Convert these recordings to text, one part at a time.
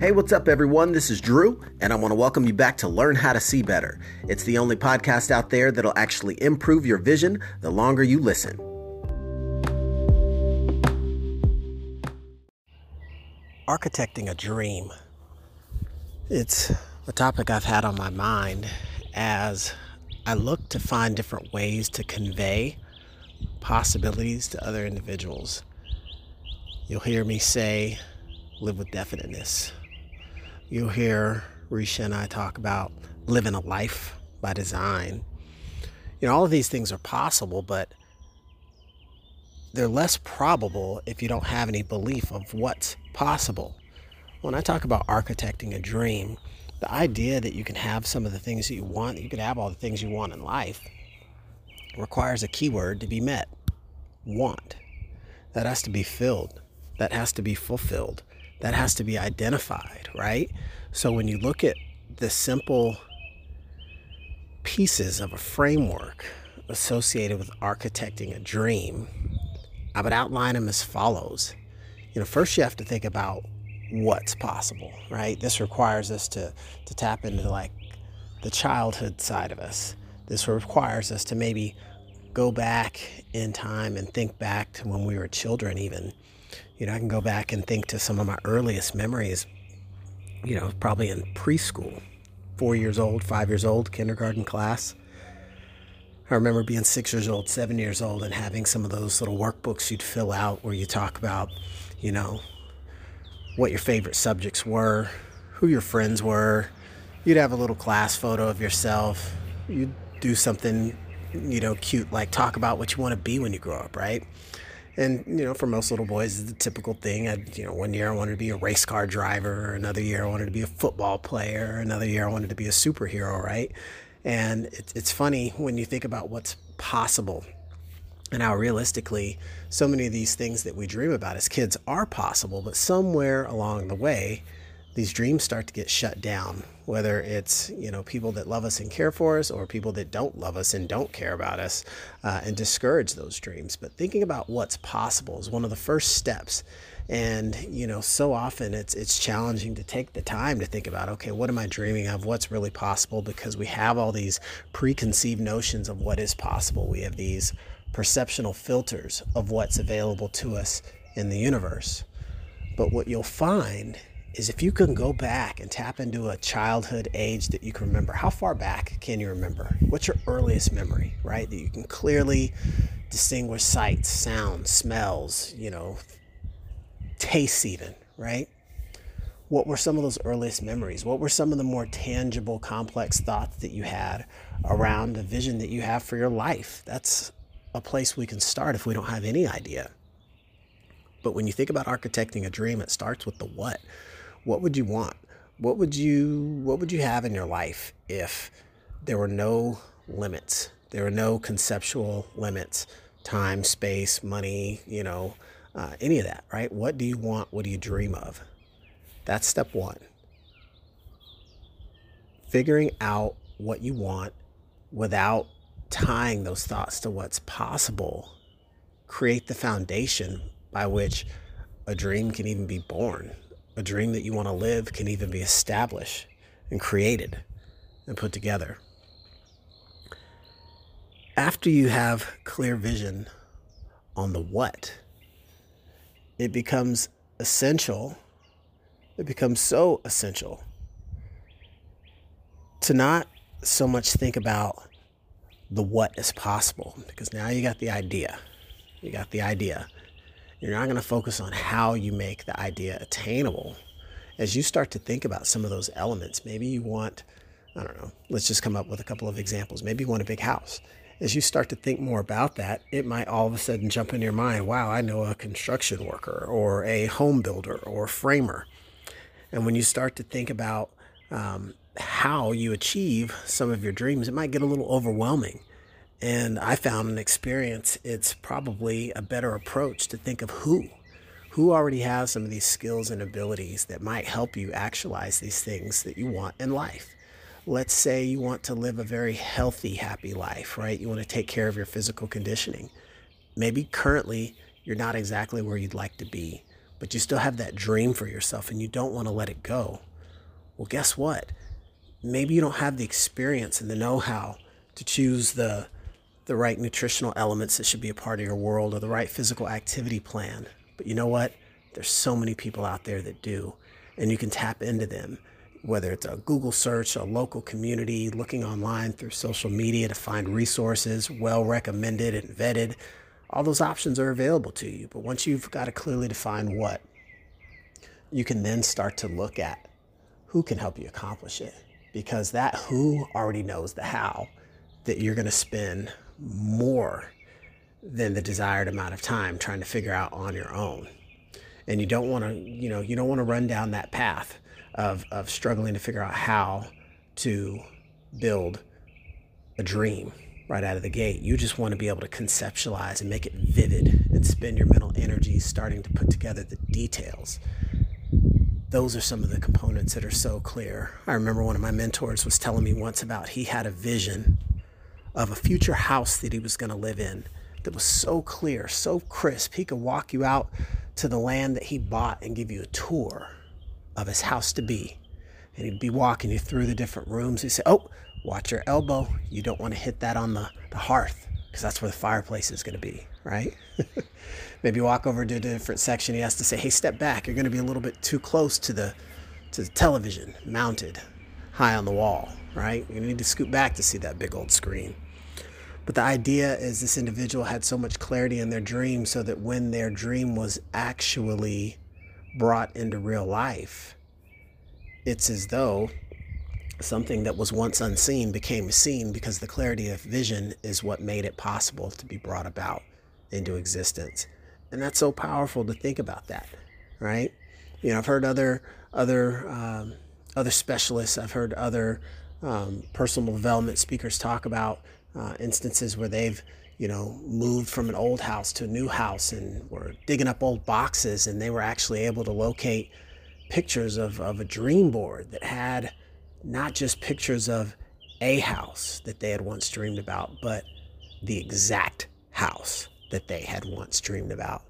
Hey, what's up, everyone? This is Drew, and I want to welcome you back to Learn How to See Better. It's the only podcast out there that'll actually improve your vision the longer you listen. Architecting a dream. It's a topic I've had on my mind as I look to find different ways to convey possibilities to other individuals. You'll hear me say, live with definiteness. You'll hear Risha and I talk about living a life by design. You know, all of these things are possible, but they're less probable if you don't have any belief of what's possible. When I talk about architecting a dream, the idea that you can have some of the things that you want, you can have all the things you want in life, requires a keyword to be met want. That has to be filled, that has to be fulfilled, that has to be identified, right? So when you look at the simple pieces of a framework associated with architecting a dream, I would outline them as follows. You know, first you have to think about what's possible, right? This requires us to, to tap into like the childhood side of us. This requires us to maybe go back in time and think back to when we were children, even. You know, I can go back and think to some of my earliest memories, you know, probably in preschool, four years old, five years old, kindergarten class. I remember being six years old, seven years old, and having some of those little workbooks you'd fill out where you talk about, you know, what your favorite subjects were, who your friends were. You'd have a little class photo of yourself. You'd do something, you know, cute, like talk about what you want to be when you grow up, right? And you know, for most little boys, it's the typical thing. I, you know, one year I wanted to be a race car driver. Another year I wanted to be a football player. Another year I wanted to be a superhero, right? And it's it's funny when you think about what's possible and how realistically so many of these things that we dream about as kids are possible, but somewhere along the way, these dreams start to get shut down. Whether it's you know people that love us and care for us, or people that don't love us and don't care about us, uh, and discourage those dreams. But thinking about what's possible is one of the first steps. And you know, so often it's it's challenging to take the time to think about, okay, what am I dreaming of? What's really possible? Because we have all these preconceived notions of what is possible. We have these perceptional filters of what's available to us in the universe. But what you'll find is if you can go back and tap into a childhood age that you can remember, how far back can you remember? What's your earliest memory, right? That you can clearly distinguish sights, sounds, smells, you know, tastes, even, right? What were some of those earliest memories? What were some of the more tangible, complex thoughts that you had around the vision that you have for your life? That's a place we can start if we don't have any idea. But when you think about architecting a dream, it starts with the what what would you want? What would you what would you have in your life if there were no limits? There were no conceptual limits, time, space, money, you know, uh, any of that, right? What do you want? What do you dream of? That's step one. Figuring out what you want without tying those thoughts to what's possible create the foundation by which a dream can even be born a dream that you want to live can even be established and created and put together. After you have clear vision on the what, it becomes essential, it becomes so essential to not so much think about the what is possible because now you got the idea. You got the idea. You're not going to focus on how you make the idea attainable. As you start to think about some of those elements, maybe you want, I don't know, let's just come up with a couple of examples. Maybe you want a big house. As you start to think more about that, it might all of a sudden jump in your mind wow, I know a construction worker or a home builder or framer. And when you start to think about um, how you achieve some of your dreams, it might get a little overwhelming. And I found an experience, it's probably a better approach to think of who. Who already has some of these skills and abilities that might help you actualize these things that you want in life? Let's say you want to live a very healthy, happy life, right? You want to take care of your physical conditioning. Maybe currently you're not exactly where you'd like to be, but you still have that dream for yourself and you don't want to let it go. Well, guess what? Maybe you don't have the experience and the know how to choose the, the right nutritional elements that should be a part of your world or the right physical activity plan. But you know what? There's so many people out there that do, and you can tap into them whether it's a Google search, a local community, looking online through social media to find resources well recommended and vetted, all those options are available to you. But once you've got a clearly defined what, you can then start to look at who can help you accomplish it. Because that who already knows the how that you're going to spend more than the desired amount of time trying to figure out on your own. And you don't want to, you know, you don't want to run down that path of, of struggling to figure out how to build a dream right out of the gate. You just want to be able to conceptualize and make it vivid and spend your mental energy starting to put together the details. Those are some of the components that are so clear. I remember one of my mentors was telling me once about he had a vision of a future house that he was going to live in that was so clear, so crisp. He could walk you out to the land that he bought and give you a tour of his house to be. And he'd be walking you through the different rooms. He'd say, Oh, watch your elbow. You don't want to hit that on the, the hearth because that's where the fireplace is going to be, right? Maybe walk over to a different section. He has to say, Hey, step back. You're going to be a little bit too close to the, to the television mounted high on the wall, right? You need to scoot back to see that big old screen. But the idea is this individual had so much clarity in their dream so that when their dream was actually brought into real life, it's as though something that was once unseen became seen because the clarity of vision is what made it possible to be brought about into existence. And that's so powerful to think about that, right? You know, I've heard other other um, other specialists, I've heard other um, personal development speakers talk about uh, instances where they've you know, moved from an old house to a new house and were digging up old boxes and they were actually able to locate pictures of, of a dream board that had not just pictures of a house that they had once dreamed about, but the exact house that they had once dreamed about.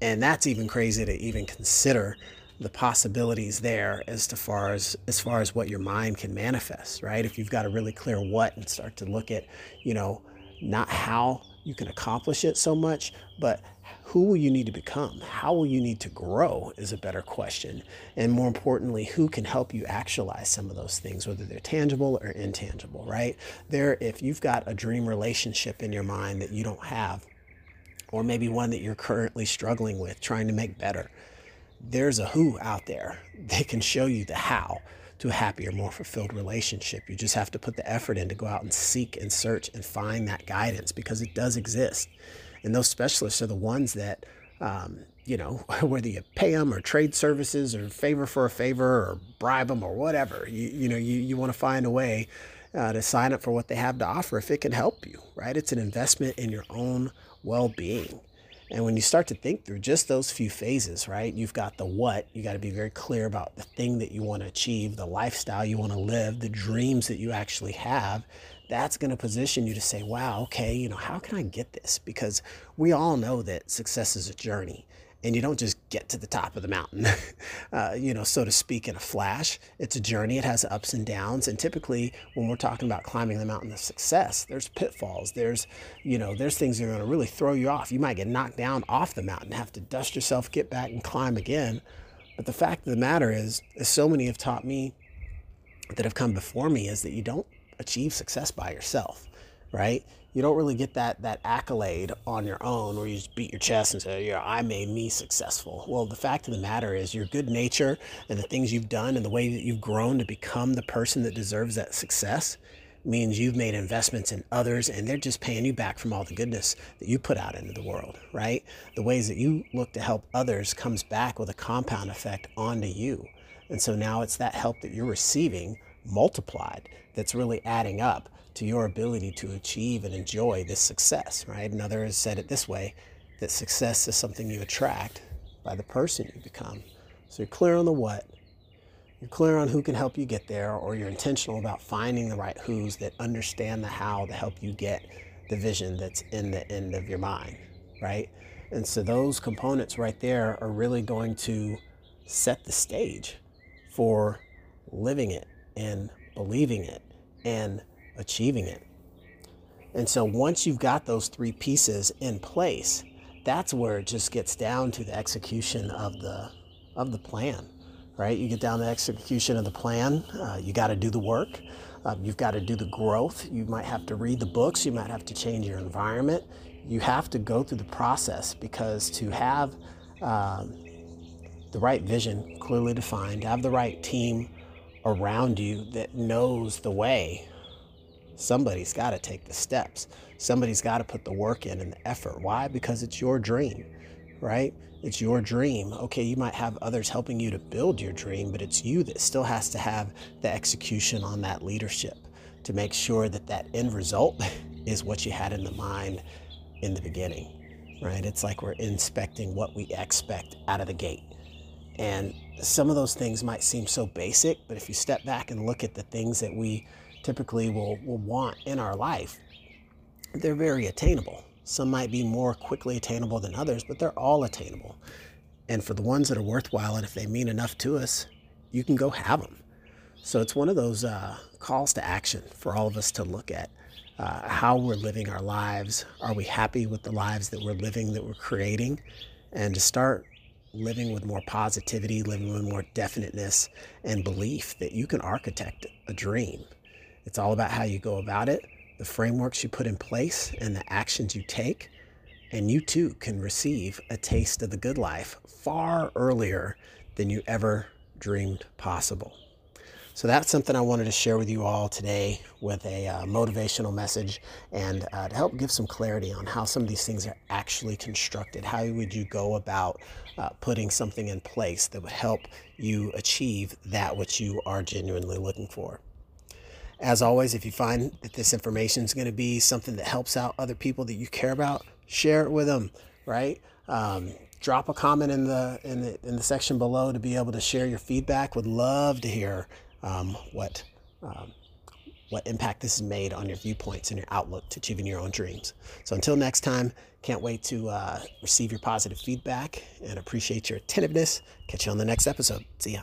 And that's even crazy to even consider the possibilities there as to far as as far as what your mind can manifest, right? If you've got a really clear what and start to look at, you know, not how you can accomplish it so much, but who will you need to become? How will you need to grow is a better question. And more importantly, who can help you actualize some of those things, whether they're tangible or intangible, right? There, if you've got a dream relationship in your mind that you don't have, or maybe one that you're currently struggling with, trying to make better, there's a who out there that can show you the how to a happier, more fulfilled relationship. You just have to put the effort in to go out and seek and search and find that guidance because it does exist. And those specialists are the ones that, um, you know, whether you pay them or trade services or favor for a favor or bribe them or whatever, you, you know, you, you want to find a way uh, to sign up for what they have to offer if it can help you, right? It's an investment in your own well being. And when you start to think through just those few phases, right? You've got the what, you got to be very clear about the thing that you want to achieve, the lifestyle you want to live, the dreams that you actually have. That's going to position you to say, wow, okay, you know, how can I get this? Because we all know that success is a journey and you don't just get to the top of the mountain, uh, you know, so to speak, in a flash. It's a journey. It has ups and downs. And typically, when we're talking about climbing the mountain of success, there's pitfalls. There's, you know, there's things that are going to really throw you off. You might get knocked down off the mountain, have to dust yourself, get back, and climb again. But the fact of the matter is, as so many have taught me that have come before me, is that you don't achieve success by yourself, right? you don't really get that that accolade on your own where you just beat your chest and say, yeah, I made me successful. Well, the fact of the matter is your good nature and the things you've done and the way that you've grown to become the person that deserves that success means you've made investments in others and they're just paying you back from all the goodness that you put out into the world, right? The ways that you look to help others comes back with a compound effect onto you. And so now it's that help that you're receiving multiplied that's really adding up to your ability to achieve and enjoy this success, right? Another has said it this way that success is something you attract by the person you become. So you're clear on the what, you're clear on who can help you get there, or you're intentional about finding the right who's that understand the how to help you get the vision that's in the end of your mind, right? And so those components right there are really going to set the stage for living it and believing it and achieving it. And so once you've got those three pieces in place, that's where it just gets down to the execution of the of the plan, right? You get down to the execution of the plan. Uh, you got to do the work. Uh, you've got to do the growth. You might have to read the books. You might have to change your environment. You have to go through the process because to have um, the right vision clearly defined, have the right team around you that knows the way, somebody's got to take the steps. Somebody's got to put the work in and the effort. Why? Because it's your dream, right? It's your dream. Okay, you might have others helping you to build your dream, but it's you that still has to have the execution on that leadership to make sure that that end result is what you had in the mind in the beginning, right? It's like we're inspecting what we expect out of the gate. And some of those things might seem so basic, but if you step back and look at the things that we typically will, will want in our life, they're very attainable. Some might be more quickly attainable than others, but they're all attainable. And for the ones that are worthwhile, and if they mean enough to us, you can go have them. So it's one of those uh, calls to action for all of us to look at uh, how we're living our lives. Are we happy with the lives that we're living, that we're creating? And to start living with more positivity, living with more definiteness and belief that you can architect a dream. It's all about how you go about it, the frameworks you put in place, and the actions you take. And you too can receive a taste of the good life far earlier than you ever dreamed possible. So that's something I wanted to share with you all today with a uh, motivational message and uh, to help give some clarity on how some of these things are actually constructed. How would you go about uh, putting something in place that would help you achieve that which you are genuinely looking for? As always, if you find that this information is going to be something that helps out other people that you care about, share it with them, right? Um, drop a comment in the in the in the section below to be able to share your feedback. Would love to hear um, what um, what impact this has made on your viewpoints and your outlook to achieving your own dreams. So until next time, can't wait to uh, receive your positive feedback and appreciate your attentiveness. Catch you on the next episode. See ya.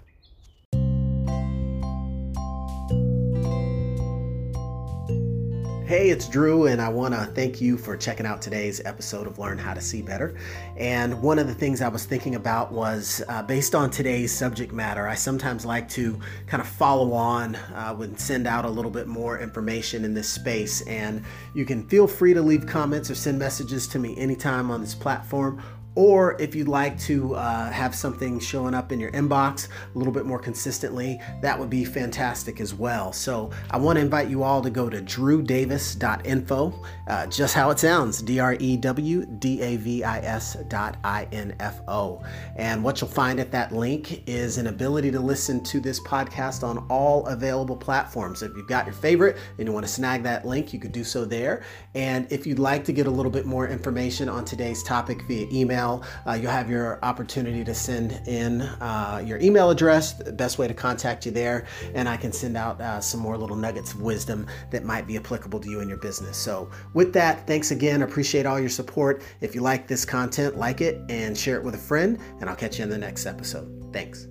Hey, it's Drew, and I want to thank you for checking out today's episode of Learn How to See Better. And one of the things I was thinking about was uh, based on today's subject matter, I sometimes like to kind of follow on uh, and send out a little bit more information in this space. And you can feel free to leave comments or send messages to me anytime on this platform or if you'd like to uh, have something showing up in your inbox a little bit more consistently, that would be fantastic as well. So I want to invite you all to go to drewdavis.info, uh, just how it sounds D R E W D A V I S dot I N F O. And what you'll find at that link is an ability to listen to this podcast on all available platforms. If you've got your favorite and you want to snag that link, you could do so there. And if you'd like to get a little bit more information on today's topic via email, Uh, you'll have your opportunity to send in uh, your email address, the best way to contact you there, and I can send out uh, some more little nuggets of wisdom that might be applicable to you and your business. So, with that, thanks again. Appreciate all your support. If you like this content, like it and share it with a friend, and I'll catch you in the next episode. Thanks.